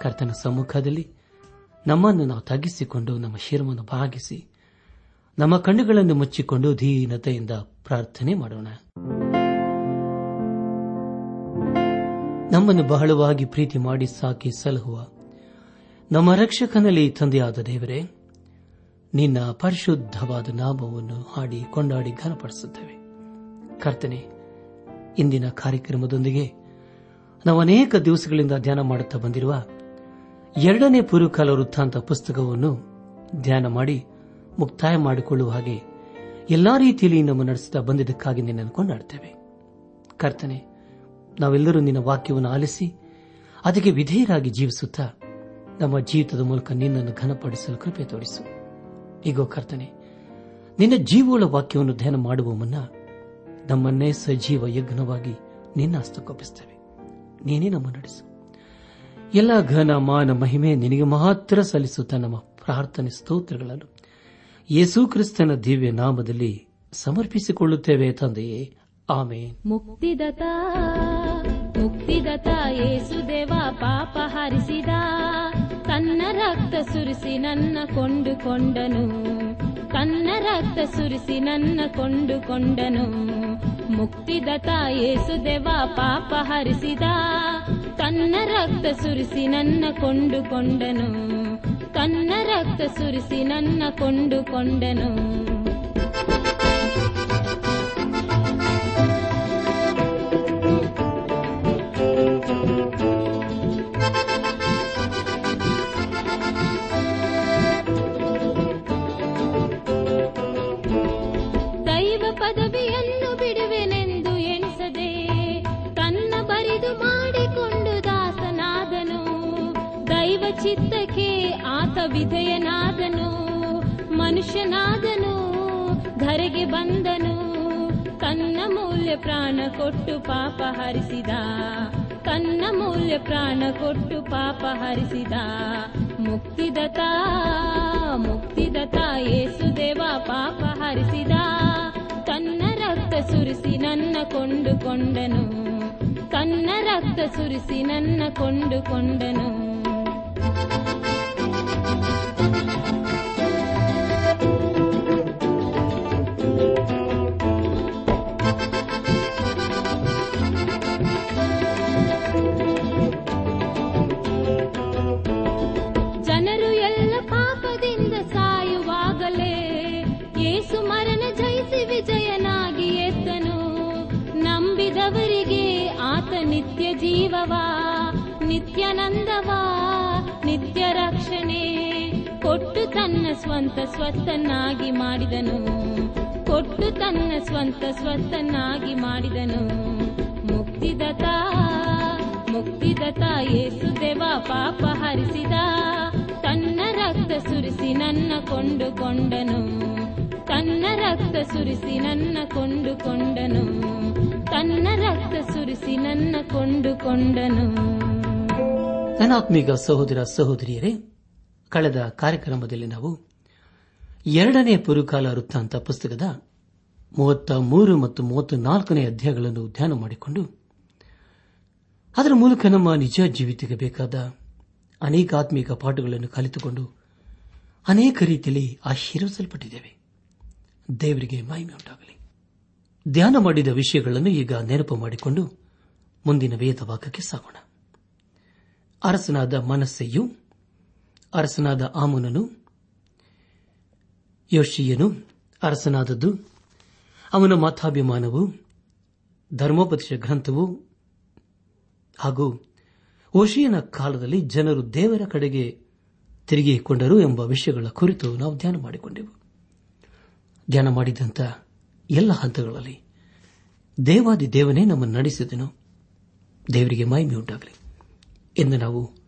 ಕರ್ತನ ಸಮ್ಮುಖದಲ್ಲಿ ನಮ್ಮನ್ನು ನಾವು ತಗ್ಗಿಸಿಕೊಂಡು, ನಮ್ಮ ಶಿರವನ್ನು ಭಾಗಿಸಿ, ನಮ್ಮ ಕಣ್ಣುಗಳನ್ನು ಮುಚ್ಚಿಕೊಂಡು ಧೀನತೆಯಿಂದ ಪ್ರಾರ್ಥನೆ ಮಾಡೋಣ. ನಮ್ಮನ್ನು ಬಹಳವಾಗಿ ಪ್ರೀತಿ ಮಾಡಿ ಸಾಕಿ ಸಲಹುವ ನಮ್ಮ ರಕ್ಷಕನಲ್ಲಿ ತಂದೆಯಾದ ದೇವರೇ, ನಿನ್ನ ಪರಿಶುದ್ಧವಾದ ನಾಮವನ್ನು ಹಾಡಿ ಕೊಂಡಾಡಿ ಘನಪಡಿಸುತ್ತೇವೆ. ಕರ್ತನೆ, ಇಂದಿನ ಕಾರ್ಯಕ್ರಮದೊಂದಿಗೆ ನಾವು ಅನೇಕ ದಿವಸಗಳಿಂದ ಧ್ಯಾನ ಮಾಡುತ್ತಾ ಬಂದಿರುವ ಎರಡನೇ ಪೂರ್ವಕಾಲ ವೃತ್ತಾಂತ ಪುಸ್ತಕವನ್ನು ಧ್ಯಾನ ಮಾಡಿ ಮುಕ್ತಾಯ ಮಾಡಿಕೊಳ್ಳುವ ಹಾಗೆ ಎಲ್ಲಾ ರೀತಿಯಲ್ಲಿ ನಮ್ಮ ನಡೆಸುತ್ತಾ ಬಂದಿದ್ದಕ್ಕಾಗಿ ನಿನ್ನನ್ನು ಕೊಂಡಾಡ್ತೇವೆ ಕರ್ತನೆ, ನಾವೆಲ್ಲರೂ ನಿನ್ನ ವಾಕ್ಯವನ್ನು ಆಲಿಸಿ ಅದಕ್ಕೆ ವಿಧೇಯರಾಗಿ ಜೀವಿಸುತ್ತಾ ನಮ್ಮ ಜೀವಿತದ ಮೂಲಕ ನಿನ್ನನ್ನು ಘನಪಡಿಸಲು ಕೃಪೆ ತೋರಿಸು. ಈಗೋ ಕರ್ತನೆ, ನಿನ್ನ ಜೀವೋಳ ವಾಕ್ಯವನ್ನು ಧ್ಯಾನ ಮಾಡುವ ಮುನ್ನ ನಮ್ಮನ್ನೇ ಸಜೀವ ಯಜ್ಞವಾಗಿ ನಿನ್ನ ಹಸ್ತಕ್ಕೊಪ್ಪಿಸುತ್ತೇವೆ ನೀನೇ ನಮ್ಮ ನಡೆಸು. ಎಲ್ಲ ಘನ ಮಾನ ಮಹಿಮೆ ನಿನಗೆ ಮಾತ್ರ ಸಲ್ಲಿಸುತ್ತ ನಮ್ಮ ಪ್ರಾರ್ಥನೆ ಸ್ತೋತ್ರಗಳನ್ನು. ಯೇಸು ಕ್ರಿಸ್ತನ ದಿವ್ಯ ನಾಮದಲ್ಲಿ ಸಮರ್ಪಿಸಿಕೊಳ್ಳುತ್ತೇವೆ ತಂದೆಯೇ. ಆಮೆ ಮುಕ್ತಿದತ ಮುಕ್ತಿದತ ಯೇಸುದೇವ ಪಾಪ ಹರಿಸಿದ. ತನ್ನ ರಕ್ತ ಸುರಿಸಿ ನನ್ನ ಕೊಂಡುಕೊಂಡನು ತನ್ನ ರಕ್ತ ಸುರಿಸಿ ನನ್ನ ಕೊಂಡುಕೊಂಡನು ಮುಕ್ತಿದತ ಯೇಸುದೇವ ಪಾಪ ಹರಿಸಿದ. ತನ್ನ ರಕ್ತ ಸುರಿಸಿ ನನ್ನ ಕೊಂಡುಕೊಂಡನು ತನ್ನ ರಕ್ತ ಸುರಿಸಿ ನನ್ನ ಕೊಂಡುಕೊಂಡನು ಕೊಟ್ಟು ಪಾಪ ಹರಿಸಿದ. ತನ್ನ ಮೂಲ್ಯ ಪ್ರಾಣ ಕೊಟ್ಟು ಪಾಪ ಹರಿಸಿದ. ಮುಕ್ತಿದತ ಮುಕ್ತಿದತ ಯೇಸುದೇವ ಪಾಪ ಹರಿಸಿದ. ತನ್ನ ರಕ್ತ ಸುರಿಸಿ ನನ್ನ ಕೊಂಡುಕೊಂಡನು ತನ್ನ ರಕ್ತ ಸುರಿಸಿ ನನ್ನ ಕೊಂಡುಕೊಂಡನು ಸ್ವಂತ ಸ್ವತ್ತನ್ನಾಗಿ ಮಾಡಿದನು. ಕೊಟ್ಟು ತನ್ನ ಸ್ವಂತ ಸ್ವತ್ತನ್ನಾಗಿ ಮಾಡಿದನು. ಮುಕ್ತಿದತ ಮುಕ್ತಿದತ ಏಸುದೇವ ಪಾಪ ಹರಿಸಿದ. ತನ್ನ ರಕ್ತ ಸುರಿಸಿ ನನ್ನ ಕೊಂಡುಕೊಂಡನು ತನ್ನ ರಕ್ತ ಸುರಿಸಿ ನನ್ನ ಕೊಂಡುಕೊಂಡನು ತನ್ನ ರಕ್ತ ಸುರಿಸಿ ನನ್ನ ಕೊಂಡುಕೊಂಡನು ಅನಾತ್ಮೀಗ ಸಹೋದರ ಸಹೋದರಿಯರೇ ಕಳೆದ ಕಾರ್ಯಕ್ರಮದಲ್ಲಿ ನಾವು ಎರಡನೇ ಪುರುಕಾಲ ವೃತ್ತಾಂತ ಪುಸ್ತಕದ ಮೂವತ್ತ ಮೂರು ಮತ್ತು ಮೂವತ್ತ ನಾಲ್ಕನೇ ಅಧ್ಯಾಯಗಳನ್ನು ಧ್ಯಾನ ಮಾಡಿಕೊಂಡು ಅದರ ಮೂಲಕ ನಮ್ಮ ನಿಜ ಜೀವಿತಕ್ಕೆ ಬೇಕಾದ ಅನೇಕ ಆತ್ಮೀಕ ಪಾಠಗಳನ್ನು ಕಲಿತುಕೊಂಡು ಅನೇಕ ರೀತಿಯಲ್ಲಿ ಆಶೀರ್ವಿಸಲ್ಪಟ್ಟಿದ್ದೇವೆ. ದೇವರಿಗೆ ಮಹಿಮೆ ಉಂಟಾಗಲಿ. ಧ್ಯಾನ ಮಾಡಿದ ವಿಷಯಗಳನ್ನು ಈಗ ನೆನಪು ಮಾಡಿಕೊಂಡು ಮುಂದಿನ ವೇದ ಭಾಗಕ್ಕೆ ಸಾಗೋಣ. ಅರಸನಾದ ಮನಸ್ಸೆಯು ಅರಸನಾದ ಆಮೋನನು ಯೋಶಿಯನು ಅರಸನಾದದ್ದು, ಅವನ ಮಾತಾಭಿಮಾನವು, ಧರ್ಮೋಪದೇಶ ಗ್ರಂಥವು ಹಾಗೂ ಓಶಿಯನ ಕಾಲದಲ್ಲಿ ಜನರು ದೇವರ ಕಡೆಗೆ ತಿರುಗಿಕೊಂಡರು ಎಂಬ ವಿಷಯಗಳ ಕುರಿತು ನಾವು ಧ್ಯಾನ ಮಾಡಿಕೊಂಡೆವು. ಧ್ಯಾನ ಮಾಡಿದಂಥ ಎಲ್ಲ ಹಂತಗಳಲ್ಲಿ ದೇವಾದಿ ದೇವನೇ ನಮ್ಮನ್ನು ನಡೆಸಿದನು. ದೇವರಿಗೆ ಮಹಿಮೆ ಉಂಟಾಗಲಿ ಎಂದು ನಾವು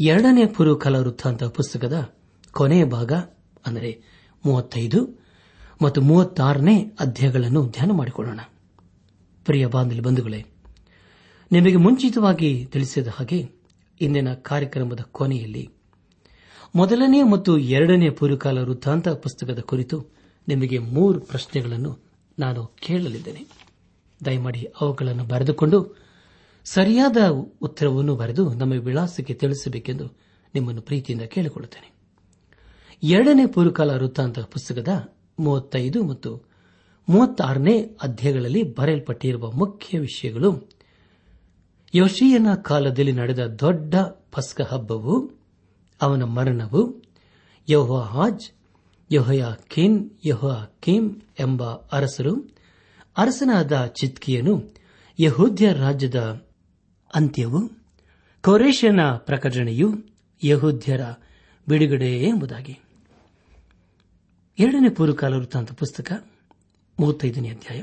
ಎರಡನೇ ಪುರುಕಲ ವೃತ್ತಾಂತ ಪುಸ್ತಕದ ಕೊನೆಯ ಭಾಗ, ಅಂದರೆ ಮೂವತ್ತೈದು ಮತ್ತು ಮೂವತ್ತಾರನೇ ಅಧ್ಯಾಯಗಳನ್ನು ಧ್ಯಾನ ಮಾಡಿಕೊಳ್ಳೋಣ. ಪ್ರಿಯ ಬಾಂಧಲಿ ಬಂಧುಗಳೇ, ನಿಮಗೆ ಮುಂಚಿತವಾಗಿ ತಿಳಿಸಿದ ಹಾಗೆ ಇಂದಿನ ಕಾರ್ಯಕ್ರಮದ ಕೊನೆಯಲ್ಲಿ ಮೊದಲನೇ ಮತ್ತು ಎರಡನೇ ಪೂರ್ವಕಾಲ ವೃತ್ತಾಂತ ಪುಸ್ತಕದ ಕುರಿತು ನಿಮಗೆ ಮೂರು ಪ್ರಶ್ನೆಗಳನ್ನು ನಾನು ಕೇಳಲಿದ್ದೇನೆ. ದಯಮಾಡಿ ಅವುಗಳನ್ನು ಬರೆದುಕೊಂಡು ಸರಿಯಾದ ಉತ್ತರವನ್ನು ಬರೆದು ನಮ್ಮ ವಿಳಾಸಕ್ಕೆ ತಿಳಿಸಬೇಕೆಂದು ನಿಮ್ಮನ್ನು ಪ್ರೀತಿಯಿಂದ ಕೇಳಿಕೊಳ್ಳುತ್ತೇನೆ. ಎರಡನೇ ಪೂರ್ವಕಾಲ ವೃತ್ತಾಂತ ಪುಸ್ತಕದ ಮೂವತ್ತೈದು ಮತ್ತು ಮೂವತ್ತಾರನೇ ಅಧ್ಯಾಯಗಳಲ್ಲಿ ಬರೆಯಲ್ಪಟ್ಟಿರುವ ಮುಖ್ಯ ವಿಷಯಗಳು. ಯೋಶಿಯನ ಕಾಲದಲ್ಲಿ ನಡೆದ ದೊಡ್ಡ ಪಸ್ಕ ಹಬ್ಬವು, ಅವನ ಮರಣವು, ಯಹೋಹಾಜ್ ಯೋಹಯಾ ಕಿನ್ ಕಿಮ್ ಎಂಬ ಅರಸರು, ಅರಸನಾದ ಚಿತ್ಕಿಯನು ಯಹೂದ್ಯ ರಾಜ್ಯದ ಅಂತ್ಯವು ಕೊರೇಶನ ಪ್ರಕಟಣೆಯು ಯಹೂದ್ಯರ ಬಿಡುಗಡೆ ಎಂಬುದಾಗಿ. ಎರಡನೇ ಪೂರ್ವಕಾಲ ವೃತ್ತಾಂತ ಪುಸ್ತಕ, ಮೂವತ್ತೈದನೇ ಅಧ್ಯಾಯ,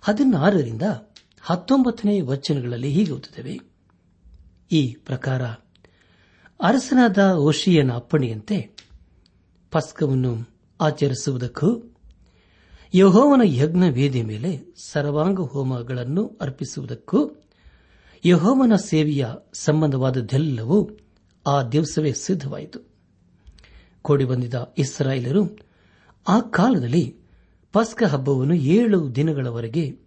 ಹದಿನಾರರಿಂದ ಹತ್ತೊಂಬತ್ತನೇ ವಚನಗಳಲ್ಲಿ ಹೀಗೆ ಓದುತ್ತವೆ. ಈ ಪ್ರಕಾರ ಅರಸನಾದ ಓಶಿಯನ ಅಪ್ಪಣೆಯಂತೆ ಪಸ್ಕವನ್ನು ಆಚರಿಸುವುದಕ್ಕೂ ಯಹೋವನ ಯಜ್ಞ ವೇದಿ ಮೇಲೆ ಸರ್ವಾಂಗ ಹೋಮಗಳನ್ನು ಅರ್ಪಿಸುವುದಕ್ಕೂ ಯಹೋವನ ಸೇವೆಯ ಸಂಬಂಧವಾದದ್ದೆಲ್ಲವೂ ಆ ದಿವಸವೇ ಸಿದ್ಧವಾಯಿತು. ಕೋಡಿ ಬಂದಿದ್ದ ಇಸ್ರಾಯೇಲರು ಆ ಕಾಲದಲ್ಲಿ ಪಸ್ಕ ಹಬ್ಬವನ್ನು ಏಳು ದಿನಗಳವರೆಗೆ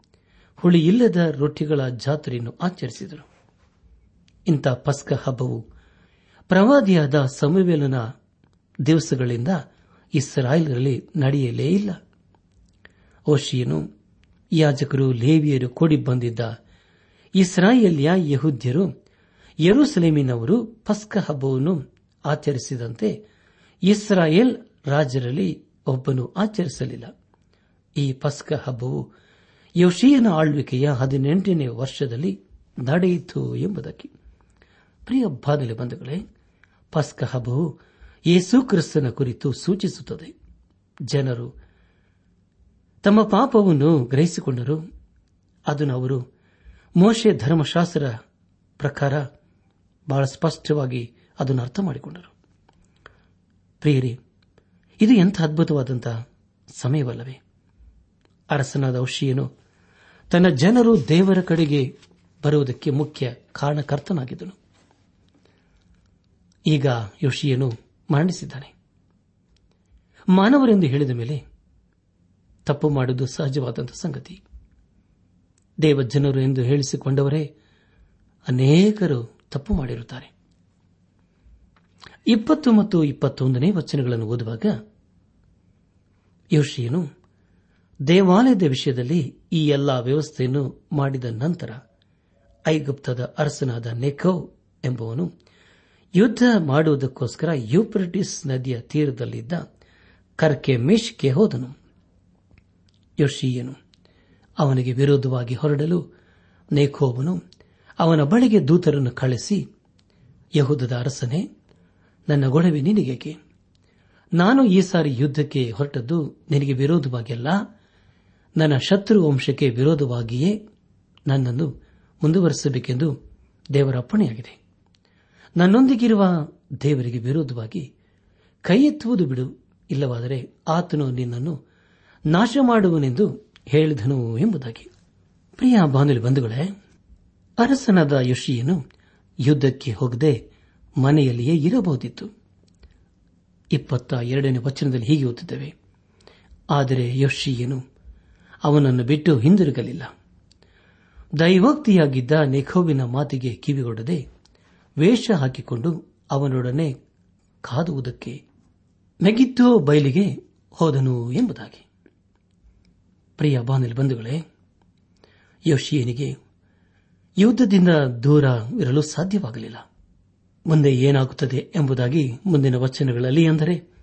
ಹುಳಿಯಿಲ್ಲದ ರೊಟ್ಟಿಗಳ ಜಾತ್ರೆಯನ್ನು ಆಚರಿಸಿದರು. ಇಂಥ ಪಸ್ಕ ಹಬ್ಬವು ಪ್ರವಾದಿಯಾದ ಸಮವೇಲನ ದಿವಸಗಳಿಂದ ಇಸ್ರಾಯೇಲರಲ್ಲಿ ನಡೆಯಲೇ ಇಲ್ಲ. ಓಶಿಯನು ಯಾಜಕರು ಲೇವಿಯರು ಕೂಡಿ ಬಂದಿದ್ದ ಇಸ್ರಾಯೇಲ್ಯ ಯಹುದ್ಯರು ಯರುಸಲೇಮಿನವರು ಪಸ್ಕ ಹಬ್ಬವನ್ನು ಆಚರಿಸಿದಂತೆ ಇಸ್ರಾಯೇಲ್ ರಾಜರಲ್ಲಿ ಒಬ್ಬನು ಆಚರಿಸಲಿಲ್ಲ. ಈ ಪಸ್ಕ ಹಬ್ಬವು ಯೋಶಿಯನ ಆಳ್ವಿಕೆಯ ಹದಿನೆಂಟನೇ ವರ್ಷದಲ್ಲಿ ನಡೆಯಿತು ಎಂಬುದಕ್ಕೆ. ಪ್ರಿಯ ಬಾದಲೆ ಬಂಧುಗಳೇ, ಪಸ್ಕ ಹಬ್ಬವು ಯೇಸು ಕ್ರಿಸ್ತನ ಕುರಿತು ಸೂಚಿಸುತ್ತದೆ. ಜನರು ತಮ್ಮ ಪಾಪವನ್ನು ಗ್ರಹಿಸಿಕೊಂಡರು. ಅದನ್ನು ಅವರು ಮೋಶೆ ಧರ್ಮಶಾಸ್ತ್ರ ಪ್ರಕಾರ ಬಹಳ ಸ್ಪಷ್ಟವಾಗಿ ಅದನ್ನು ಅರ್ಥ ಮಾಡಿಕೊಂಡರು. ಪ್ರಿಯರಿ, ಇದು ಎಂಥ ಅದ್ಭುತವಾದಂತಹ ಸಮಯವಲ್ಲವೇ? ಅರಸನಾದ ಔಷಿಯನು ತನ್ನ ಜನರು ದೇವರ ಕಡೆಗೆ ಬರುವುದಕ್ಕೆ ಮುಖ್ಯ ಕಾರಣಕರ್ತನಾಗಿದ್ದನು. ಈಗ ಯೋಶಿಯನು ಮರಣಿಸಿದ್ದಾನೆ. ಮಾನವರೆಂದು ಹೇಳಿದ ಮೇಲೆ ತಪ್ಪು ಮಾಡುವುದು ಸಹಜವಾದಂತಹ ಸಂಗತಿ. ದೇವಜನರು ಎಂದು ಹೇಳಿಸಿಕೊಂಡವರೇ ಅನೇಕರು ತಪ್ಪು ಮಾಡಿರುತ್ತಾರೆ. ಇಪ್ಪತ್ತು ಮತ್ತು ಇಪ್ಪತ್ತೊಂದನೇ ವಚನಗಳನ್ನು ಓದುವಾಗ ಯೋಶಿಯನು ದೇವಾಲಯದ ವಿಷಯದಲ್ಲಿ ಈ ಎಲ್ಲಾ ವ್ಯವಸ್ಥೆಯನ್ನು ಮಾಡಿದ ನಂತರ ಐಗುಪ್ತದ ಅರಸನಾದ ನೆಕೋ ಎಂಬುವನು ಯುದ್ಧ ಮಾಡುವುದಕ್ಕೋಸ್ಕರ ಯುಪ್ರಿಟಿಸ್ ನದಿಯ ತೀರದಲ್ಲಿದ್ದ ಕರ್ಕೆ ಮೇಶ್ಗೆ ಹೋದನು. ಯೋಶಿಯನು ಅವನಿಗೆ ವಿರೋಧವಾಗಿ ಹೊರಡಲು ನೇಖೋವನು ಅವನ ಬಳಿಗೆ ದೂತರನ್ನು ಕಳಿಸಿ, ಯಹೂದದ ಅರಸನೇ, ನನ್ನ ಗೊಡವೆ ನಿನಗೇಕೆ? ನಾನು ಈ ಸಾರಿ ಯುದ್ದಕ್ಕೆ ಹೊರಟದ್ದು ನಿನಗೆ ವಿರೋಧವಾಗಿಲ್ಲ. ನನ್ನ ಶತ್ರು ವಂಶಕ್ಕೆ ವಿರೋಧವಾಗಿಯೇ ನನ್ನನ್ನು ಮುಂದುವರೆಸಬೇಕೆಂದು ದೇವರ ಅಪ್ಪಣೆಯಾಗಿದೆ. ನನ್ನೊಂದಿಗಿರುವ ದೇವರಿಗೆ ವಿರೋಧವಾಗಿ ಕೈ ಎತ್ತುವುದು ಬಿಡು, ಇಲ್ಲವಾದರೆ ಆತನು ನಿನ್ನನ್ನು ನಾಶ ಮಾಡುವನೆಂದು ಹೇಳಿದನು ಎಂಬುದಾಗಿ. ಪ್ರಿಯ ಬಾನುಲಿ ಬಂಧುಗಳೇ, ಅರಸನಾದ ಯೋಶಿಯನು ಯುದ್ದಕ್ಕೆ ಹೋಗದೆ ಮನೆಯಲ್ಲಿಯೇ ಇರಬಹುದಿತ್ತು. ಇಪ್ಪತ್ತ ಎರಡನೇ ವಚನದಲ್ಲಿ ಹೀಗೆ ಓದುತ್ತೇವೆ, ಆದರೆ ಯೋಶಿಯನು ಅವನನ್ನು ಬಿಟ್ಟು ಹಿಂದಿರುಗಲಿಲ್ಲ. ದೈವೋಕ್ತಿಯಾಗಿದ್ದ ನೆಖೋವಿನ ಮಾತಿಗೆ ಕಿವಿಗೊಡದೆ ವೇಷ ಹಾಕಿಕೊಂಡು ಅವನೊಡನೆ ಕಾದುವುದಕ್ಕೆ ಮೆಗಿತ್ತೋ ಬಯಲಿಗೆ ಹೋದನು ಎಂಬುದಾಗಿ. ಪ್ರಿಯ ಬಾನಿಲ್ ಬಂಧುಗಳೇ ಯೋಶಿಯನಿಗೆ ಯುದ್ಧದಿಂದ ದೂರ ಇರಲು ಸಾಧ್ಯವಾಗಲಿಲ್ಲ. ಮುಂದೆ ಏನಾಗುತ್ತದೆ ಎಂಬುದಾಗಿ ಮುಂದಿನ ವಚನಗಳಲ್ಲಿ ಅಂದರೆ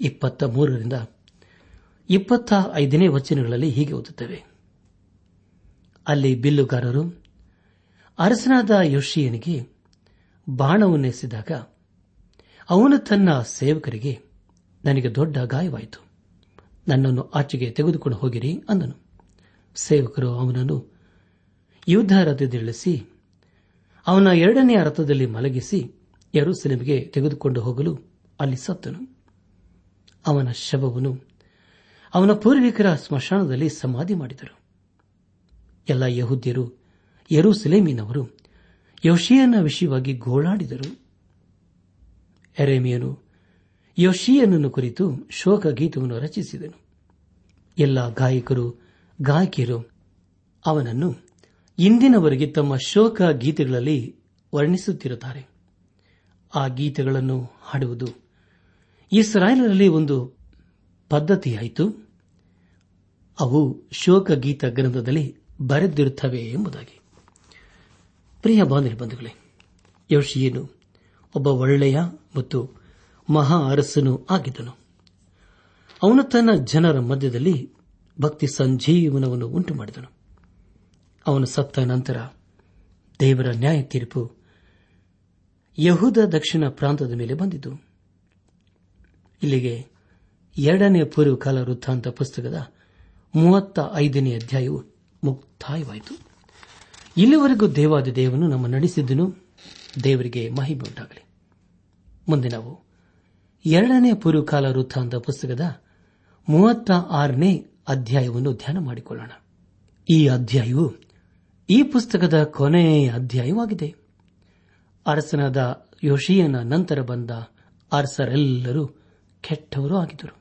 ಇಪ್ಪತ್ತ ಮೂರರಿಂದ ಇಪ್ಪತ್ತ ಐದನೇ ವಚನಗಳಲ್ಲಿ ಹೀಗೆ ಓದುತ್ತವೆ. ಅಲ್ಲಿ ಬಿಲ್ಲುಗಾರರು ಅರಸನಾದ ಯೋಶಿಯನಿಗೆ ಬಾಣವನ್ನೆಸಿದಾಗ ಅವನು ತನ್ನ ಸೇವಕರಿಗೆ, ನನಗೆ ದೊಡ್ಡ ಗಾಯವಾಯಿತು ನನ್ನನ್ನು ಆಚೆಗೆ ತೆಗೆದುಕೊಂಡು ಹೋಗಿರಿ ಅಂದನು. ಸೇವಕರು ಅವನನ್ನು ಯುದ್ಧ ರಥದಿಳಿಸಿ ಅವನ ಎರಡನೆಯ ರಥದಲ್ಲಿ ಮಲಗಿಸಿ ಯರೂಸಲೇಮಿಗೆ ತೆಗೆದುಕೊಂಡು ಹೋಗಲು ಅಲ್ಲಿ ಸತ್ತನು. ಅವನ ಶವವನ್ನು ಅವನ ಪೂರ್ವಿಕರ ಸ್ಮಶಾನದಲ್ಲಿ ಸಮಾಧಿ ಮಾಡಿದರು. ಎಲ್ಲ ಯಹೂದ್ಯರು ಯರೂಸಲೇಮಿನವರು ಯೋಶಿಯನ ವಿಷಯವಾಗಿ ಗೋಳಾಡಿದರು. ಎರೆಮಿಯನು ಯೋಶಿಯನನ್ನು ಕುರಿತು ಶೋಕ ಗೀತವನ್ನು ರಚಿಸಿದನು. ಎಲ್ಲ ಗಾಯಕರು, ಗಾಯಕಿಯರು ಅವನನ್ನು ಇಂದಿನವರೆಗೆ ತಮ್ಮ ಶೋಕ ಗೀತೆಗಳಲ್ಲಿ ವರ್ಣಿಸುತ್ತಿರುತ್ತಾರೆ. ಆ ಗೀತೆಗಳನ್ನು ಹಾಡುವುದು ಇಸ್ರಾಯೇಲರಲ್ಲಿ ಒಂದು ಪದ್ಧತಿಯಾಯಿತು. ಅವು ಶೋಕ ಗೀತ ಗ್ರಂಥದಲ್ಲಿ ಬರೆದಿರುತ್ತವೆ ಎಂಬುದಾಗಿ. ಪ್ರಿಯ ಬಾಂಧವ್ಯ ಬಂಧುಗಳೇ ಯೋಶಿಯನು ಒಬ್ಬ ಒಳ್ಳೆಯ ಮತ್ತು ಮಹಾ ಅರಸನು ಆಗಿದ್ದನು. ಅವನು ತನ್ನ ಜನರ ಮಧ್ಯದಲ್ಲಿ ಭಕ್ತಿ ಸಂಜೀವನವನ್ನು ಉಂಟು ಮಾಡಿದನು ಅವನು ಸತ್ತ ನಂತರ ದೇವರ ನ್ಯಾಯ ತೀರ್ಪು ಯಹೂದ ದಕ್ಷಿಣ ಪ್ರಾಂತದ ಮೇಲೆ ಬಂದಿತು. ಇಲ್ಲಿಗೆ ಎರಡನೇ ಪೂರ್ವಕಾಲ ವೃತ್ತಾಂತ ಪುಸ್ತಕದ ಮೂವತ್ತ ಐದನೇ ಅಧ್ಯಾಯವು ಮುಕ್ತಾಯವಾಯಿತು. ಇಲ್ಲಿವರೆಗೂ ದೇವಾದಿ ದೇವನು ನಮ್ಮ ನಡೆಸಿದ್ದನು. ದೇವರಿಗೆ ಮಹಿಮೆ ಉಂಟಾಗಲಿ. ಮುಂದೆ ನಾವು ಎರಡನೇ ಪೂರ್ವಕಾಲ ವೃತ್ತಾಂತ ಪುಸ್ತಕದ ಮೂವತ್ತ ಆರನೇ ಅಧ್ಯಾಯವನ್ನು ಧ್ಯಾನ ಮಾಡಿಕೊಳ್ಳೋಣ. ಈ ಅಧ್ಯಾಯವು ಈ ಪುಸ್ತಕದ ಕೊನೆಯ ಅಧ್ಯಾಯವಾಗಿದೆ. ಅರಸನಾದ ಯೋಶಿಯನ ನಂತರ ಬಂದ ಅರಸರೆಲ್ಲರೂ ಕೆಟ್ಟವರು ಆಗಿದ್ದರು.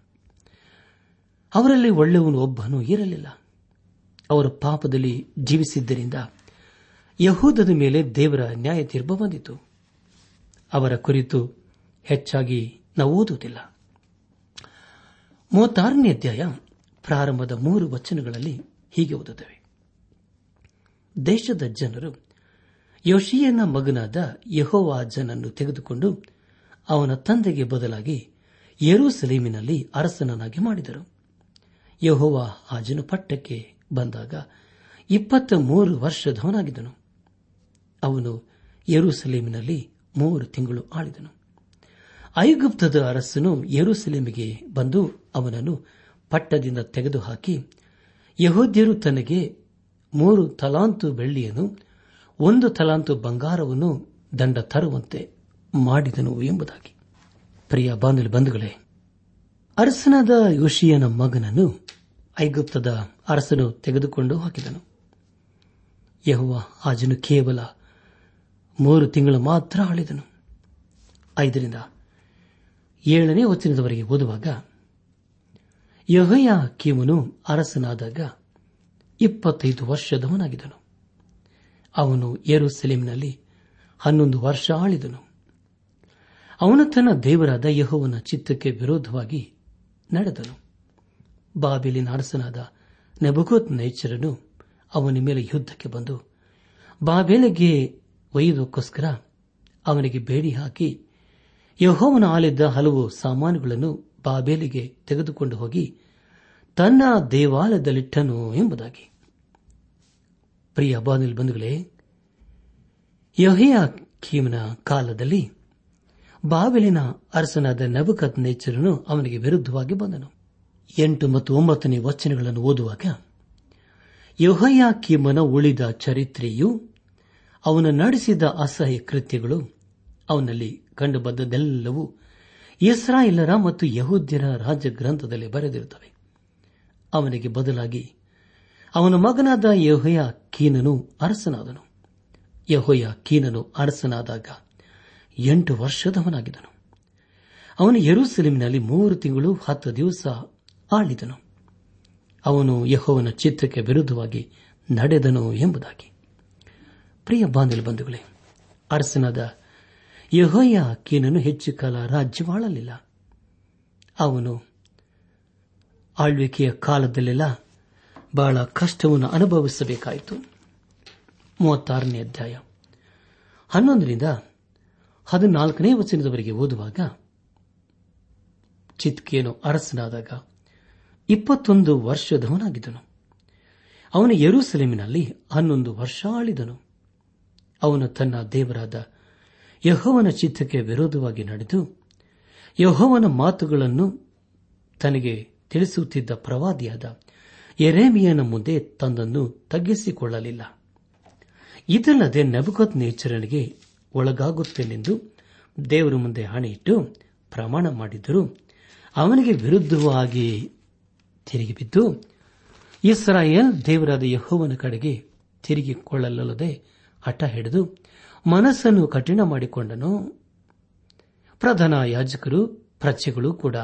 ಅವರಲ್ಲಿ ಒಳ್ಳೆಯವನು ಒಬ್ಬನೂ ಇರಲಿಲ್ಲ. ಅವರು ಪಾಪದಲ್ಲಿ ಜೀವಿಸಿದ್ದರಿಂದ ಯಹೂದದ ಮೇಲೆ ದೇವರ ನ್ಯಾಯ ತೀರ್ಪು ಬಂದಿತು. ಅವರ ಕುರಿತು ಹೆಚ್ಚಾಗಿ ನಾವು ಓದುವುದಿಲ್ಲ. ಮೂವತ್ತಾರನೇ ಅಧ್ಯಾಯ, ಪ್ರಾರಂಭದ ಮೂರು ವಚನಗಳಲ್ಲಿ ಹೀಗೆ ಓದುತ್ತವೆ. ದೇಶದ ಜನರು ಯೋಶಿಯನ ಮಗನಾದ ಯಹೋವಾಜನನ್ನು ತೆಗೆದುಕೊಂಡು ಅವನ ತಂದೆಗೆ ಬದಲಾಗಿ ಯರೂಸಲೀಮಿನಲ್ಲಿ ಅರಸನನಾಗಿ ಮಾಡಿದರು. ಯಹೋವಾ ಆಜನು ಪಟ್ಟಕ್ಕೆ ಬಂದಾಗ ಇಪ್ಪತ್ತ ಮೂರು ವರ್ಷದವನಾಗಿದ್ದನು. ಅವನು ಯರೂಸಲೀಮಿನಲ್ಲಿ ಮೂರು ತಿಂಗಳು ಆಳಿದನು. ಐಗುಪ್ತದ ಅರಸನು ಯರೂಸಲೇಮಿಗೆ ಬಂದು ಅವನನ್ನು ಪಟ್ಟದಿಂದ ತೆಗೆದುಹಾಕಿ ಯಹೋದ್ಯರು ತನಗೆ ಮೂರು ತಲಾಂತು ಬೆಳ್ಳಿಯನ್ನು, ಒಂದು ತಲಾಂತು ಬಂಗಾರವನ್ನು ದಂಡ ತರುವಂತೆ ಮಾಡಿದನು ಎಂಬುದಾಗಿ. ಪ್ರಿಯ ಬಾಂಧವ್ಯ ಬಂಧುಗಳೇ, ಅರಸನಾದ ಯೋಶಿಯನ ಮಗನನ್ನು ಐಗುಪ್ತದ ಅರಸನು ತೆಗೆದುಕೊಂಡು ಹಾಕಿದನು. ಯಹುವ ಆಜನು ಕೇವಲ ಮೂರು ತಿಂಗಳು ಮಾತ್ರ ಆಳಿದನು. ಐದರಿಂದ ಏಳನೇ ವಚನದವರೆಗೆ ಓದುವಾಗ ಯಹಯ ಕೀಮನು ಅರಸನಾದಾಗ ಇಪ್ಪತ್ತೈದು ವರ್ಷದವನಾಗಿದ್ದನು. ಅವನು ಯರುಸೆಲೆಂನಲ್ಲಿ ಹನ್ನೊಂದು ವರ್ಷ ಆಳಿದನು. ಅವನು ತನ್ನ ದೇವರಾದ ಯಹೋವನ ಚಿತ್ತಕ್ಕೆ ವಿರೋಧವಾಗಿ ನಡೆದನು. ಬಾಬಿಲಿನ ಅರಸನಾದ ನೆಬುಕೋತ್ ನೈಚರನು ಅವನ ಮೇಲೆ ಯುದ್ದಕ್ಕೆ ಬಂದು, ಬಾಬೇಲಿಗೆ ಒಯ್ಯುವುದಕ್ಕೋಸ್ಕರ ಅವನಿಗೆ ಬೇಡಿ ಹಾಕಿ ಯಹೋವನ ಆಲಿದ್ದ ಹಲವು ಸಾಮಾನುಗಳನ್ನು ಬಾಬೇಲಿಗೆ ತೆಗೆದುಕೊಂಡು ಹೋಗಿ ತನ್ನ ದೇವಾಲಯದಲ್ಲಿಟ್ಟನು ಎಂಬುದಾಗಿ. ಪ್ರಿಯ ಬಾನಿಲ್ ಬಂಧುಗಳೇ ಯಹಿಯ ಕೀಮನ ಕಾಲದಲ್ಲಿ ಬಾಬೆಲಿನ ಅರಸನಾದ ನಬಕತ್ ನೇಚರನು ಅವನಿಗೆ ವಿರುದ್ಧವಾಗಿ ಬಂದನು. ಎಂಟು ಮತ್ತು ಒಂಬತ್ತನೇ ವಚನಗಳನ್ನು ಓದುವಾಗ ಯೊಹಯ ಕೀಮನ ಉಳಿದ ಚರಿತ್ರೆಯು ಅವನು ನಡೆಸಿದ ಅಸಹ್ಯ ಕೃತ್ಯಗಳು ಅವನಲ್ಲಿ ಕಂಡುಬಂದದೆಲ್ಲವೂ ಇಸ್ರಾಯೇಲರ ಮತ್ತು ಯಹೂದ್ಯರ ರಾಜ್ಯ ಗ್ರಂಥದಲ್ಲಿ ಬರೆದಿರುತ್ತವೆ. ಅವನಿಗೆ ಬದಲಾಗಿ ಅವನ ಮಗನಾದ ಯಹೋಯ ಕೀನನು ಅರಸನಾದನು. ಯಹೋಯ ಕೀನನು ಅರಸನಾದಾಗ ಎಂಟು ವರ್ಷದವನಾಗಿದನು ಅವನು ಯರೂಸೆಲಿಮಿನಲ್ಲಿ ಮೂರು ತಿಂಗಳು ಹತ್ತು ದಿವಸ ಆಳಿದನು. ಅವನು ಯಹೋವನ ಚಿತ್ರಕ್ಕೆ ವಿರುದ್ಧವಾಗಿ ನಡೆದನು ಎಂಬುದಾಗಿ. ಪ್ರಿಯ ಬಾಂಧವ ಬಂಧುಗಳೇ, ಅರಸನಾದ ಯಹೋಯ ಕೀನನು ಹೆಚ್ಚು ಕಾಲ ರಾಜ್ಯವಾಳಲಿಲ್ಲ. ಅವನು ಆಳ್ವಿಕೆಯ ಕಾಲದಲ್ಲೆಲ್ಲ ಬಹಳ ಕಷ್ಟವನ್ನು ಅನುಭವಿಸಬೇಕಾಯಿತು. ಮೂವತ್ತಾರನೇ ಅಧ್ಯಾಯ. ಹನ್ನೊಂದರಿಂದ ಹದಿನಾಲ್ಕನೇ ವಚನದವರೆಗೆ ಓದುವಾಗ ಚಿತ್ಕೇನು ಅರಸನಾದಾಗ ಇಪ್ಪತ್ತೊಂದು ವರ್ಷದವನಾಗಿದ್ದನು. ಅವನು ಯರೂಸಲೇಮಿನಲ್ಲಿ ಹನ್ನೊಂದು ವರ್ಷ ಆಳಿದನು. ಅವನು ತನ್ನ ದೇವರಾದ ಯಹೋವನ ಚಿತ್ತಕ್ಕೆ ವಿರೋಧವಾಗಿ ನಡೆದು ಯಹೋವನ ಮಾತುಗಳನ್ನು ತನಗೆ ತಿಳಿಸುತ್ತಿದ್ದ ಪ್ರವಾದಿಯಾದ ಎರೇಮಿಯನ ಮುಂದೆ ತನ್ನನ್ನು ತಗ್ಗಿಸಿಕೊಳ್ಳಲಿಲ್ಲ. ಇದಲ್ಲದೆ ನಬಗತ್ ನೇಚರನಿಗೆ ಒಳಗಾಗುತ್ತೇನೆಂದು ದೇವರ ಮುಂದೆ ಹಣೆಯಿಟ್ಟು ಪ್ರಮಾಣ ಮಾಡಿದ್ದರು ಅವನಿಗೆ ವಿರುದ್ಧವಾಗಿ ತಿರುಗಿ ಬಿದ್ದು ಇಸ್ರಾಯೇಲ್ ದೇವರಾದ ಯಹೋವನ ಕಡೆಗೆ ತಿರುಗಿಕೊಳ್ಳಲಲ್ಲದೆ ಹಠ ಹಿಡಿದು ಮನಸ್ಸನ್ನು ಕಠಿಣ ಮಾಡಿಕೊಂಡನು. ಪ್ರಧಾನ ಯಾಜಕರು, ಪ್ರಜೆಗಳು ಕೂಡ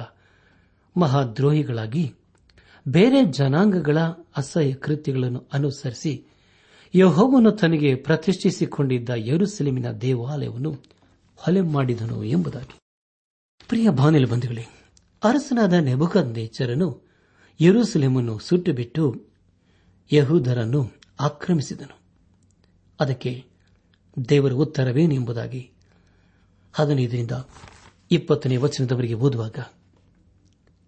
ಮಹಾದ್ರೋಹಿಗಳಾಗಿ ಬೇರೆ ಜನಾಂಗಗಳ ಅಸಹ್ಯ ಕೃತ್ಯಗಳನ್ನು ಅನುಸರಿಸಿ ಯಹೋವನು ತನಗೆ ಪ್ರತಿಷ್ಠಿಸಿಕೊಂಡಿದ್ದ ಯರುಸೆಲೆಮಿನ ದೇವಾಲಯವನ್ನು ಹೊಲೆ ಮಾಡಿದನು ಎಂಬುದಾಗಿ. ಪ್ರಿಯ ಬಾನಿಲು ಬಂಧುಗಳೇ, ಅರಸನಾದ ನೆಬುಕಂದೇಚರನು ಯರುಸೆಲೆಮನ್ನು ಸುಟ್ಟುಬಿಟ್ಟು ಯಹೂದರನ್ನು ಆಕ್ರಮಿಸಿದನು. ಅದಕ್ಕೆ ದೇವರ ಉತ್ತರವೇನು ಎಂಬುದಾಗಿ ಹದಿನೈದರಿಂದ ಇಪ್ಪತ್ತನೇ ವಚನದವರೆಗೆ ಓದುವಾಗ,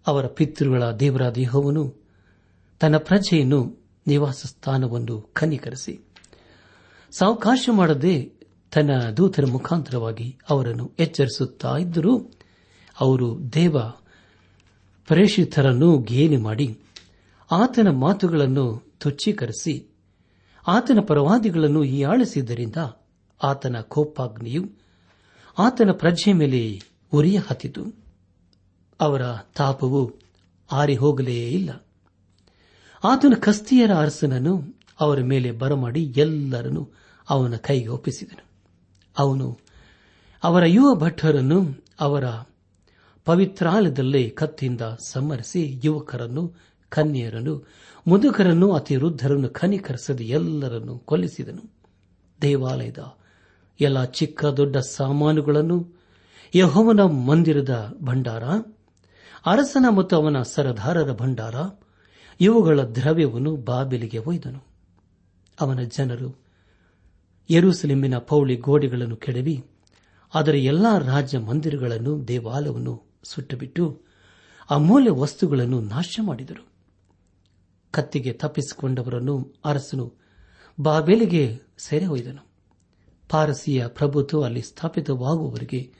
ಅವರ ಪಿತೃಗಳ ದೇವರಾದ ಯಹೋವನು ತನ್ನ ಪ್ರಜೆಯನ್ನು ನಿವಾಸ ಸ್ಥಾನವನ್ನು ಕನಿಕರಿಸಿ ಸಾವಕಾಶ ಮಾಡದೆ ತನ್ನ ದೂತರ ಮುಖಾಂತರವಾಗಿ ಅವರನ್ನು ಎಚ್ಚರಿಸುತ್ತಾ ಇದ್ದರೂ, ಅವರು ದೇವ ಪ್ರೇಷಿತರನ್ನು ಗೇಲಿ ಮಾಡಿ, ಆತನ ಮಾತುಗಳನ್ನು ತುಚ್ಛೀಕರಿಸಿ, ಆತನ ಪ್ರವಾದಿಗಳನ್ನು ಹೀಯಾಳಿಸಿದ್ದರಿಂದ ಆತನ ಕೋಪಾಗ್ನಿಯು ಆತನ ಪ್ರಜ್ಞೆ ಮೇಲೆ ಉರಿಯ ಹತ್ತಿತು ಅವರ ತಾಪವು ಆರಿ ಹೋಗಲೇ ಇಲ್ಲ. ಆತನ ಕಸ್ತಿಯರ ಅರಸನನ್ನು ಅವರ ಮೇಲೆ ಬರಮಾಡಿ ಎಲ್ಲರನ್ನು ಅವನ ಕೈಗೆ ಒಪ್ಪಿಸಿದನು. ಅವನು ಅವರ ಯುವ ಭಟ್ಟರನ್ನು ಅವರ ಪವಿತ್ರಾಲಯದಲ್ಲೇ ಕತ್ತಿಯಿಂದ ಸಂಹರಿಸಿ ಯುವಕರನ್ನು ಕನ್ಯರನ್ನು ಮುದುಕರನ್ನು ಅತಿ ವೃದ್ಧರನ್ನು ಖನಿಕರಿಸದೆ ಎಲ್ಲರನ್ನು ಕೊಲ್ಲಿಸಿದನು. ದೇವಾಲಯದ ಎಲ್ಲ ಚಿಕ್ಕ ದೊಡ್ಡ ಸಾಮಾನುಗಳನ್ನು ಯಹೋವನ ಮಂದಿರದ ಭಂಡಾರ, ಅರಸನ ಮತ್ತು ಅವನ ಸರದಾರರ ಭಂಡಾರ, ಇವುಗಳ ದ್ರವ್ಯವನ್ನು ಬಾಬಿಲಿಗೆ ಒಯ್ದನು. ಅವನ ಜನರು ಯರೂಸಲಿಮಿನ ಪೌಳಿ ಗೋಡೆಗಳನ್ನು ಕೆಡವಿ, ಅದರ ಎಲ್ಲಾ ರಾಜ್ಯ ಮಂದಿರಗಳನ್ನು ದೇವಾಲಯವನ್ನು ಸುಟ್ಟುಬಿಟ್ಟು ಅಮೂಲ್ಯ ವಸ್ತುಗಳನ್ನು ನಾಶ ಮಾಡಿದರು. ಕತ್ತಿಗೆ ತಪ್ಪಿಸಿಕೊಂಡವರನ್ನು ಅರಸನು ಬಾಬೆಲಿಗೆ ಸೆರೆ ಒಯ್ದನು. ಪಾರಸಿಯ ಪ್ರಭುತ್ವ ಅಲ್ಲಿ ಸ್ಥಾಪಿತವಾಗುವವರಿಗೆ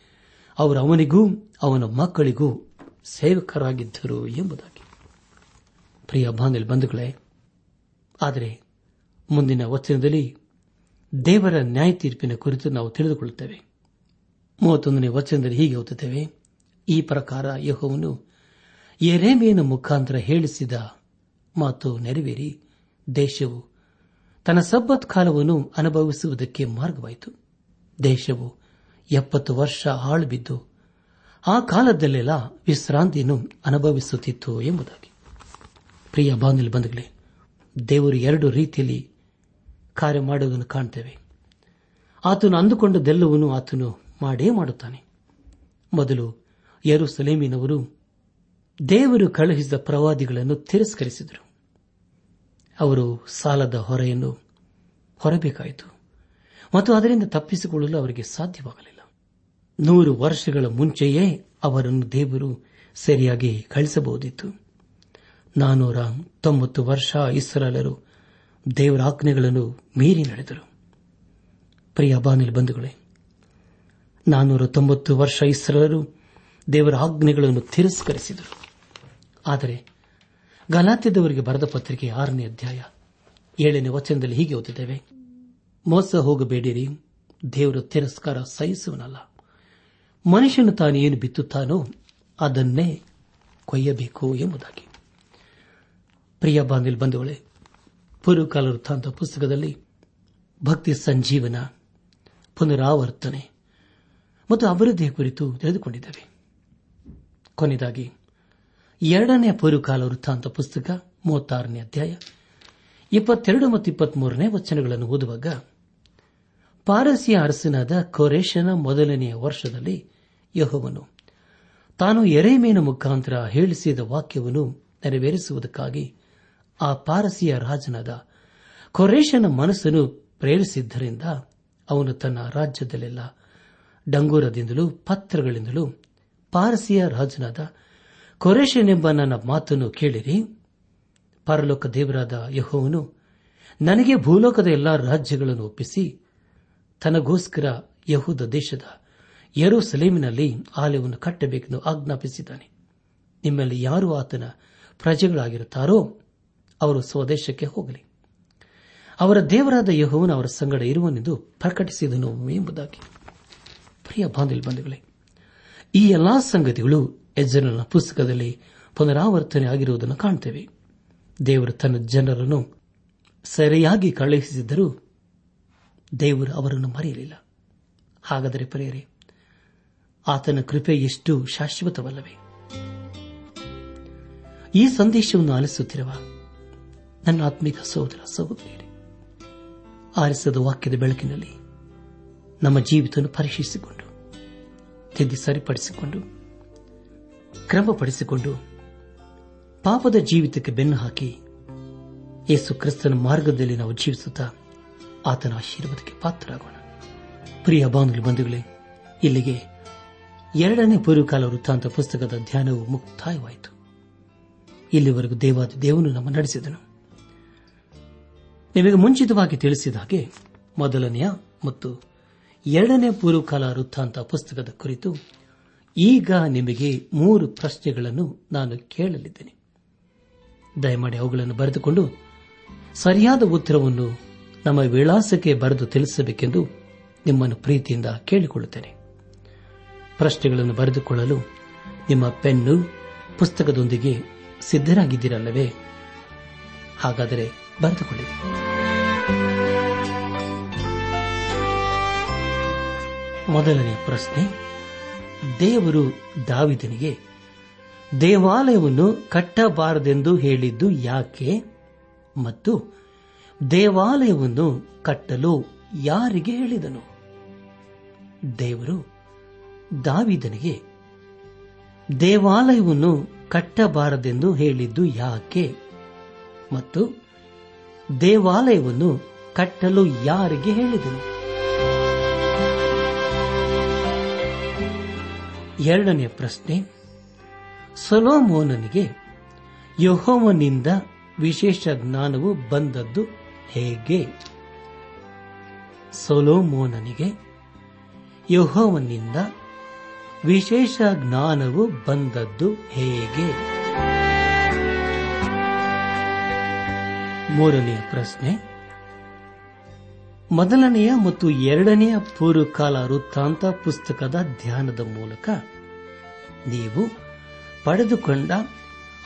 ಅವರು ಅವನಿಗೂ ಅವನ ಮಕ್ಕಳಿಗೂ ಸೇವಕರಾಗಿದ್ದರು ಎಂಬುದಾಗಿ. ಪ್ರಿಯ ಬಾಂಧಲ್ ಬಂಧುಗಳೇ, ಆದರೆ ಮುಂದಿನ ವಚನದಲ್ಲಿ ದೇವರ ನ್ಯಾಯ ತೀರ್ಪಿನ ಕುರಿತು ನಾವು ತಿಳಿದುಕೊಳ್ಳುತ್ತೇವೆ. ಮೂವತ್ತೊಂದನೇ ವಚನದಲ್ಲಿ ಹೀಗೆ ಓದುತ್ತೇವೆ. ಈ ಪ್ರಕಾರ ಯಹೋವನು ಎರೇಮಿಯನ ಮುಖಾಂತರ ಹೇಳಿಸಿದ ಮಾತು ನೆರವೇರಿ, ದೇಶವು ತನ್ನ ಸಬ್ಬತ್ ಕಾಲವನ್ನು ಅನುಭವಿಸುವುದಕ್ಕೆ ಮಾರ್ಗವಾಯಿತು. ದೇಶವು ಎಪ್ಪತ್ತು ವರ್ಷ ಹಾಳುಬಿದ್ದು ಆ ಕಾಲದಲ್ಲೆಲ್ಲ ವಿಶ್ರಾಂತಿಯನ್ನು ಅನುಭವಿಸುತ್ತಿತ್ತು ಎಂಬುದಾಗಿ. ಪ್ರಿಯ ಬಾಂಧಲ್ ಬಂಧುಗಳೇ, ದೇವರು ಎರಡು ರೀತಿಯಲ್ಲಿ ಕಾರ್ಯ ಮಾಡುವುದನ್ನು ಕಾಣುತ್ತೇವೆ ಆತನು ಅಂದುಕೊಂಡದೆಲ್ಲವನ್ನೂ ಆತನು ಮಾಡೇ ಮಾಡುತ್ತಾನೆ. ಮೊದಲು ಯರು ಸಲೇಮಿನವರು ದೇವರು ಕಳುಹಿಸಿದ ಪ್ರವಾದಿಗಳನ್ನು ತಿರಸ್ಕರಿಸಿದರು. ಅವರು ಸಾಲದ ಹೊರೆಯನ್ನು ಹೊರಬೇಕಾಯಿತು. ಮತ್ತು ಅದರಿಂದ ತಪ್ಪಿಸಿಕೊಳ್ಳಲು ಅವರಿಗೆ ಸಾಧ್ಯವಾಗಲಿಲ್ಲ. ನೂರು ವರ್ಷಗಳ ಮುಂಚೆಯೇ ಅವರನ್ನು ದೇವರು ಸರಿಯಾಗಿ ಕಳಿಸಬಹುದಿತ್ತು. ನಾನೂರ ತೊಂಬತ್ತು ವರ್ಷ ಇಸ್ರಾಲರು ದೇವರ ಆಜ್ಞೆಗಳನ್ನು ಮೀರಿ ನಡೆದರು. ಪ್ರಿಯ ಬಾನಿಲ್ ಬಂಧುಗಳೇ, ನಾನೂರ ತೊಂಬತ್ತು ವರ್ಷ ಇಸ್ರಾಲರು ದೇವರ ಆಜ್ಞೆಗಳನ್ನು ತಿರಸ್ಕರಿಸಿದರು. ಆದರೆ ಗಲಾತ್ಯದವರಿಗೆ ಬರೆದ ಪತ್ರಿಕೆ ಆರನೇ ಅಧ್ಯಾಯ ಏಳನೇ ವಚನದಲ್ಲಿ ಹೀಗೆ ಓದಿದ್ದೇವೆ ಮೋಸ ಹೋಗಬೇಡಿರಿ. ದೇವರು ತಿರಸ್ಕಾರ ಸಹಿಸುವನಲ್ಲ. ಮನುಷ್ಯನು ತಾನು ಏನು ಬಿತ್ತುತ್ತಾನೋ ಅದನ್ನೇ ಕೊಯ್ಯಬೇಕು ಎಂಬುದಾಗಿ. ಪ್ರಿಯ ಬಾಂಧಿಲ್ ಬಂಧುಗಳೇ, ಪೂರ್ವಕಾಲ ವೃತ್ತಾಂತ ಪುಸ್ತಕದಲ್ಲಿ ಭಕ್ತಿ ಸಂಜೀವನ, ಪುನರಾವರ್ತನೆ ಮತ್ತು ಅಭಿವೃದ್ಧಿಯ ಕುರಿತು ತಿಳಿದುಕೊಂಡಿದ್ದೇವೆ. ಕೊನೆಯದಾಗಿ ಎರಡನೇ ಪೂರ್ವಕಾಲ ವೃತ್ತಾಂತ ಪುಸ್ತಕ, ಮೂವತ್ತಾರನೇ ಅಧ್ಯಾಯ, ಇಪ್ಪತ್ತೆರಡು ಮತ್ತು ಇಪ್ಪತ್ಮೂರನೇ ವಚನಗಳನ್ನು ಓದುವಾಗ, ಪಾರಸಿಯ ಅರಸನಾದ ಕೊರೇಶನ ಮೊದಲನೆಯ ವರ್ಷದಲ್ಲಿ ಯಹೋವನು ತಾನು ಎರೆಮೇನ ಮುಖಾಂತರ ಹೇಳಿಸಿದ ವಾಕ್ಯವನ್ನು ನೆರವೇರಿಸುವುದಕ್ಕಾಗಿ ಆ ಪಾರಸಿಯ ರಾಜನಾದ ಕೊರೇಶನ ಮನಸ್ಸನ್ನು ಪ್ರೇರಿಸಿದ್ದರಿಂದ ಅವನು ತನ್ನ ರಾಜ್ಯದಲ್ಲೆಲ್ಲ ಡಂಗೂರದಿಂದಲೂ, ಪತ್ರಗಳಿಂದಲೂ ಪಾರಸಿಯ ರಾಜನಾದ ಕೊರೇಶನೆಂಬ ನನ್ನ ಮಾತನ್ನು ಕೇಳಿರಿ. ಪರಲೋಕ ದೇವರಾದ ಯಹೋವನು ನನಗೆ ಭೂಲೋಕದ ಎಲ್ಲಾ ರಾಜ್ಯಗಳನ್ನು ಒಪ್ಪಿಸಿ, ತನಗೋಸ್ಕರ ಯಹೂದ ದೇಶದ ಎರೂ ಸಲೀಮಿನಲ್ಲಿ ಆಲಯವನ್ನು ಕಟ್ಟಬೇಕೆಂದು ಆಜ್ಞಾಪಿಸಿದ್ದಾನೆ. ನಿಮ್ಮಲ್ಲಿ ಯಾರು ಆತನ ಪ್ರಜೆಗಳಾಗಿರುತ್ತಾರೋ ಅವರು ಸ್ವದೇಶಕ್ಕೆ ಹೋಗಲಿ. ಅವರ ದೇವರಾದ ಯಹೋವನು ಅವರ ಸಂಗಡ ಇರುವನೆಂದು ಪ್ರಕಟಿಸಿದನು ಎಂಬುದಾಗಿ. ಪ್ರಿಯ ಈ ಎಲ್ಲಾ ಸಂಗತಿಗಳು ಎಜ್ಜನ ಪುಸ್ತಕದಲ್ಲಿ ಪುನರಾವರ್ತನೆ ಆಗಿರುವುದನ್ನು ಕಾಣುತ್ತೇವೆ ದೇವರು ತನ್ನ ಜನರನ್ನು ಸರಿಯಾಗಿ ಕಳುಹಿಸಿದ್ದರೂ ದೇವರು ಅವರನ್ನು ಮರೆಯಲಿಲ್ಲ. ಹಾಗಾದರೆ ಪ್ರಿಯರೇ, ಆತನ ಕೃಪೆ ಎಷ್ಟು ಶಾಶ್ವತವಲ್ಲವೇ. ಈ ಸಂದೇಶವನ್ನು ಆಲಿಸುತ್ತಿರುವ ನನ್ನ ಆತ್ಮಿಕ ಸಹೋದರ ಸಹೋದರಿಯರೇ, ಆಲಿಸದ ವಾಕ್ಯದ ಬೆಳಕಿನಲ್ಲಿ ನಮ್ಮ ಜೀವಿತವನ್ನು ಪರೀಕ್ಷಿಸಿಕೊಂಡು, ತಿದ್ದಿ ಸರಿಪಡಿಸಿಕೊಂಡು ಕ್ರಮಪಡಿಸಿಕೊಂಡು ಪಾಪದ ಜೀವಿತಕ್ಕೆ ಬೆನ್ನು ಹಾಕಿ ಯೇಸು ಕ್ರಿಸ್ತನ ಮಾರ್ಗದಲ್ಲಿ ನಾವು ಜೀವಿಸುತ್ತಾ ಆತನ ಆಶೀರ್ವಾದಕ್ಕೆ ಪಾತ್ರರಾಗೋಣ. ಪ್ರಿಯ ಬಾಂಧವ್ಯ ಬಂಧುಗಳೇ, ಇಲ್ಲಿಗೆ ಎರಡನೇ ಪೂರ್ವಕಾಲ ವೃತ್ತಾಂತ ಪುಸ್ತಕದ ಧ್ಯಾನವು ಮುಕ್ತಾಯವಾಯಿತು. ಇಲ್ಲಿವರೆಗೂ ದೇವಾದ ದೇವನು ನಮ್ಮ ನಡೆಸಿದನು. ನಿಮಗೆ ಮುಂಚಿತವಾಗಿ ತಿಳಿಸಿದ ಹಾಗೆ ಮೊದಲನೆಯ ಮತ್ತು ಎರಡನೇ ಪೂರ್ವಕಾಲ ವೃತ್ತಾಂತ ಪುಸ್ತಕದ ಕುರಿತು ಈಗ ನಿಮಗೆ ಮೂರು ಪ್ರಶ್ನೆಗಳನ್ನು ನಾನು ಕೇಳಲಿದ್ದೇನೆ. ದಯಮಾಡಿ ಅವುಗಳನ್ನು ಬರೆದುಕೊಂಡು ಸರಿಯಾದ ಉತ್ತರವನ್ನು ನಮ್ಮ ವಿಳಾಸಕ್ಕೆ ಬರೆದು ತಿಳಿಸಬೇಕೆಂದು ನಿಮ್ಮನ್ನು ಪ್ರೀತಿಯಿಂದ ಕೇಳಿಕೊಳ್ಳುತ್ತೇನೆ. ಪ್ರಶ್ನೆಗಳನ್ನು ಬರೆದುಕೊಳ್ಳಲು ನಿಮ್ಮ ಪೆನ್ನು ಪುಸ್ತಕದೊಂದಿಗೆ ಸಿದ್ದರಾಗಿದ್ದೀರಲ್ಲವೇ ಹಾಗಾದರೆ ಬರೆದುಕೊಳ್ಳಿ. ಮೊದಲನೇ ಪ್ರಶ್ನೆ ದೇವರು ದಾವಿದನಿಗೆ, ದೇವಾಲಯವನ್ನು ಕಟ್ಟಬಾರದೆಂದು ಹೇಳಿದ್ದು ಯಾಕೆ? ಮತ್ತು ದೇವಾಲಯವನ್ನು ಕಟ್ಟಲು ಯಾರಿಗೆ ಹೇಳಿದನು? ದೇವರು ದಾವಿದನಿಗೆ, ದೇವಾಲಯವನ್ನು ಕಟ್ಟಬಾರದೆಂದು ಹೇಳಿದ್ದು ಯಾಕೆ? ಮತ್ತು ದೇವಾಲಯವನ್ನು ಕಟ್ಟಲು ಯಾರಿಗೆ ಹೇಳಿದನು? ಎರಡನೇ ಪ್ರಶ್ನೆ, ಸೊಲೋಮೋನನಿಗೆ ಯಹೋವನಿಂದ ವಿಶೇಷ ಜ್ಞಾನವು ಬಂದದ್ದು ಹೇಗೆ? ಸೊಲೋಮೋನನಿಗೆ ಯಹೋವನಿಂದ ವಿಶೇಷ ಜ್ಞಾನವು ಬಂದದ್ದು ಹೇಗೆ? ಮೂರನೆಯ ಪ್ರಶ್ನೆ, ಮೊದಲನೆಯ ಮತ್ತು ಎರಡನೆಯ ಪೂರ್ವಕಾಲ ವೃತ್ತಾಂತ ಪುಸ್ತಕದ ಧ್ಯಾನದ ಮೂಲಕ ನೀವು ಪಡೆದುಕೊಂಡ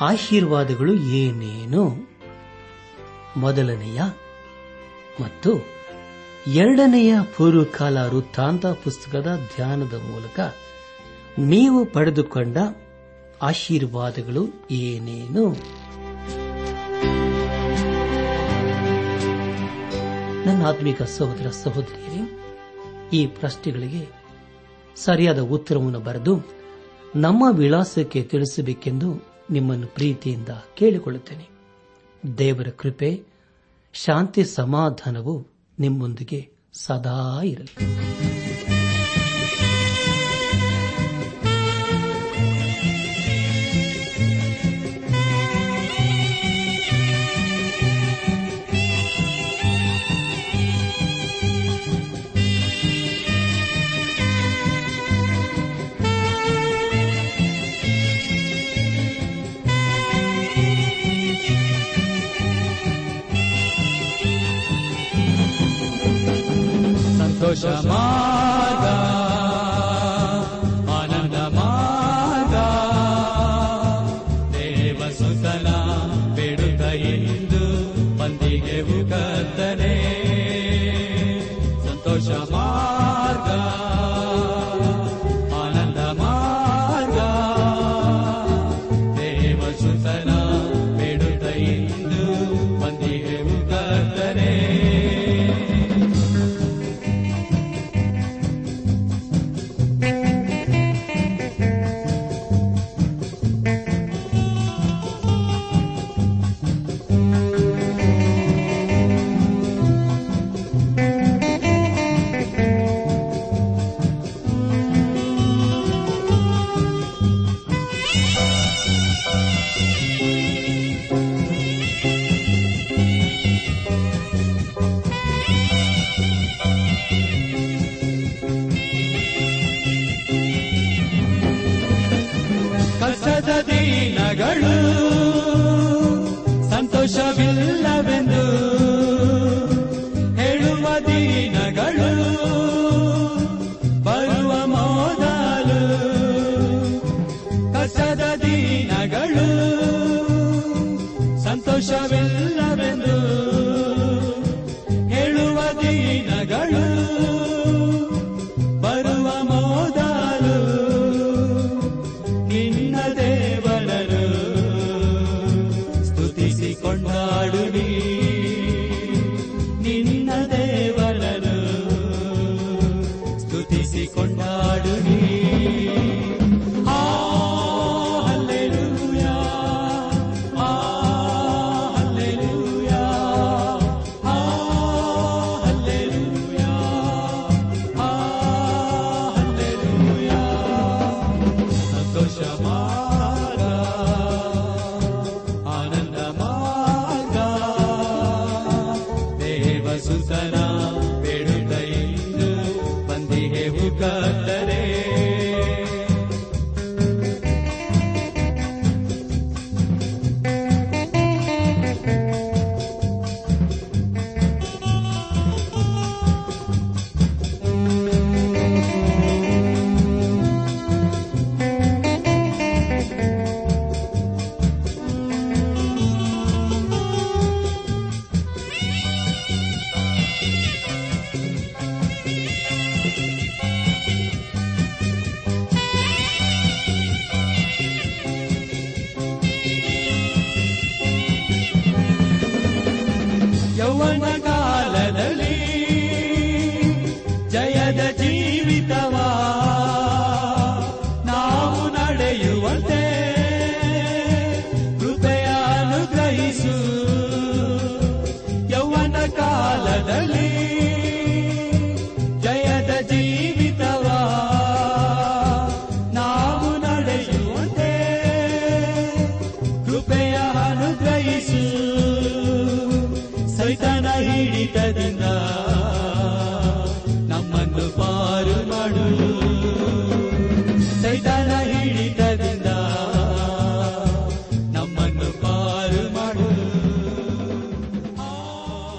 ಆಶೀರ್ವಾದಗಳು ಏನೇನು? ಮೊದಲನೆಯ ಮತ್ತು ಎರಡನೆಯ ಪೂರ್ವಕಾಲ ವೃತ್ತಾಂತ ಪುಸ್ತಕದ ಧ್ಯಾನದ ಮೂಲಕ ನೀವು ಪಡೆದುಕೊಂಡ ಆಶೀರ್ವಾದಗಳು ಏನೇನು? ನನ್ನ ಆತ್ಮಿಕ ಸಹೋದರ ಸಹೋದರಿಯರೇ, ಈ ಪ್ರಶ್ನೆಗಳಿಗೆ ಸರಿಯಾದ ಉತ್ತರವನ್ನು ಬರೆದು ನಮ್ಮ ವಿಳಾಸಕ್ಕೆ ತಿಳಿಸಬೇಕೆಂದು ನಿಮ್ಮನ್ನು ಪ್ರೀತಿಯಿಂದ ಕೇಳಿಕೊಳ್ಳುತ್ತೇನೆ. ದೇವರ ಕೃಪೆ ಶಾಂತಿ ಸಮಾಧಾನವು ನಿಮ್ಮೊಂದಿಗೆ ಸದಾ ಇರಲಿ. تو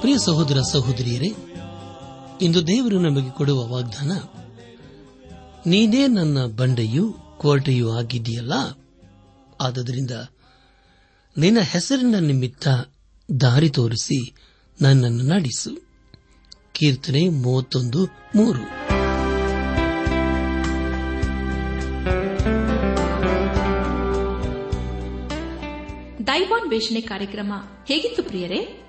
ಪ್ರಿಯ ಸಹೋದರ ಸಹೋದರಿಯರೇ, ಇಂದು ದೇವರು ನಮಗೆ ಕೊಡುವ ವಾಗ್ದಾನ, ನೀನೇ ನನ್ನ ಬಂಡೆಯು ಕೋಟೆಯೂ ಆಗಿದೆಯಲ್ಲ ಆದ್ದರಿಂದ ನಿನ್ನ ಹೆಸರಿನ ನಿಮಿತ್ತ ದಾರಿ ತೋರಿಸಿ ನನ್ನನ್ನು ನಡೆಸು. ಕೀರ್ತನೆ ಮೂವತ್ತೊಂದು, ಮೂರು. ದೈವಾನ್ ವೇಷಣೆ ಕಾರ್ಯಕ್ರಮ ಹೇಗಿತ್ತು ಪ್ರಿಯರೇ?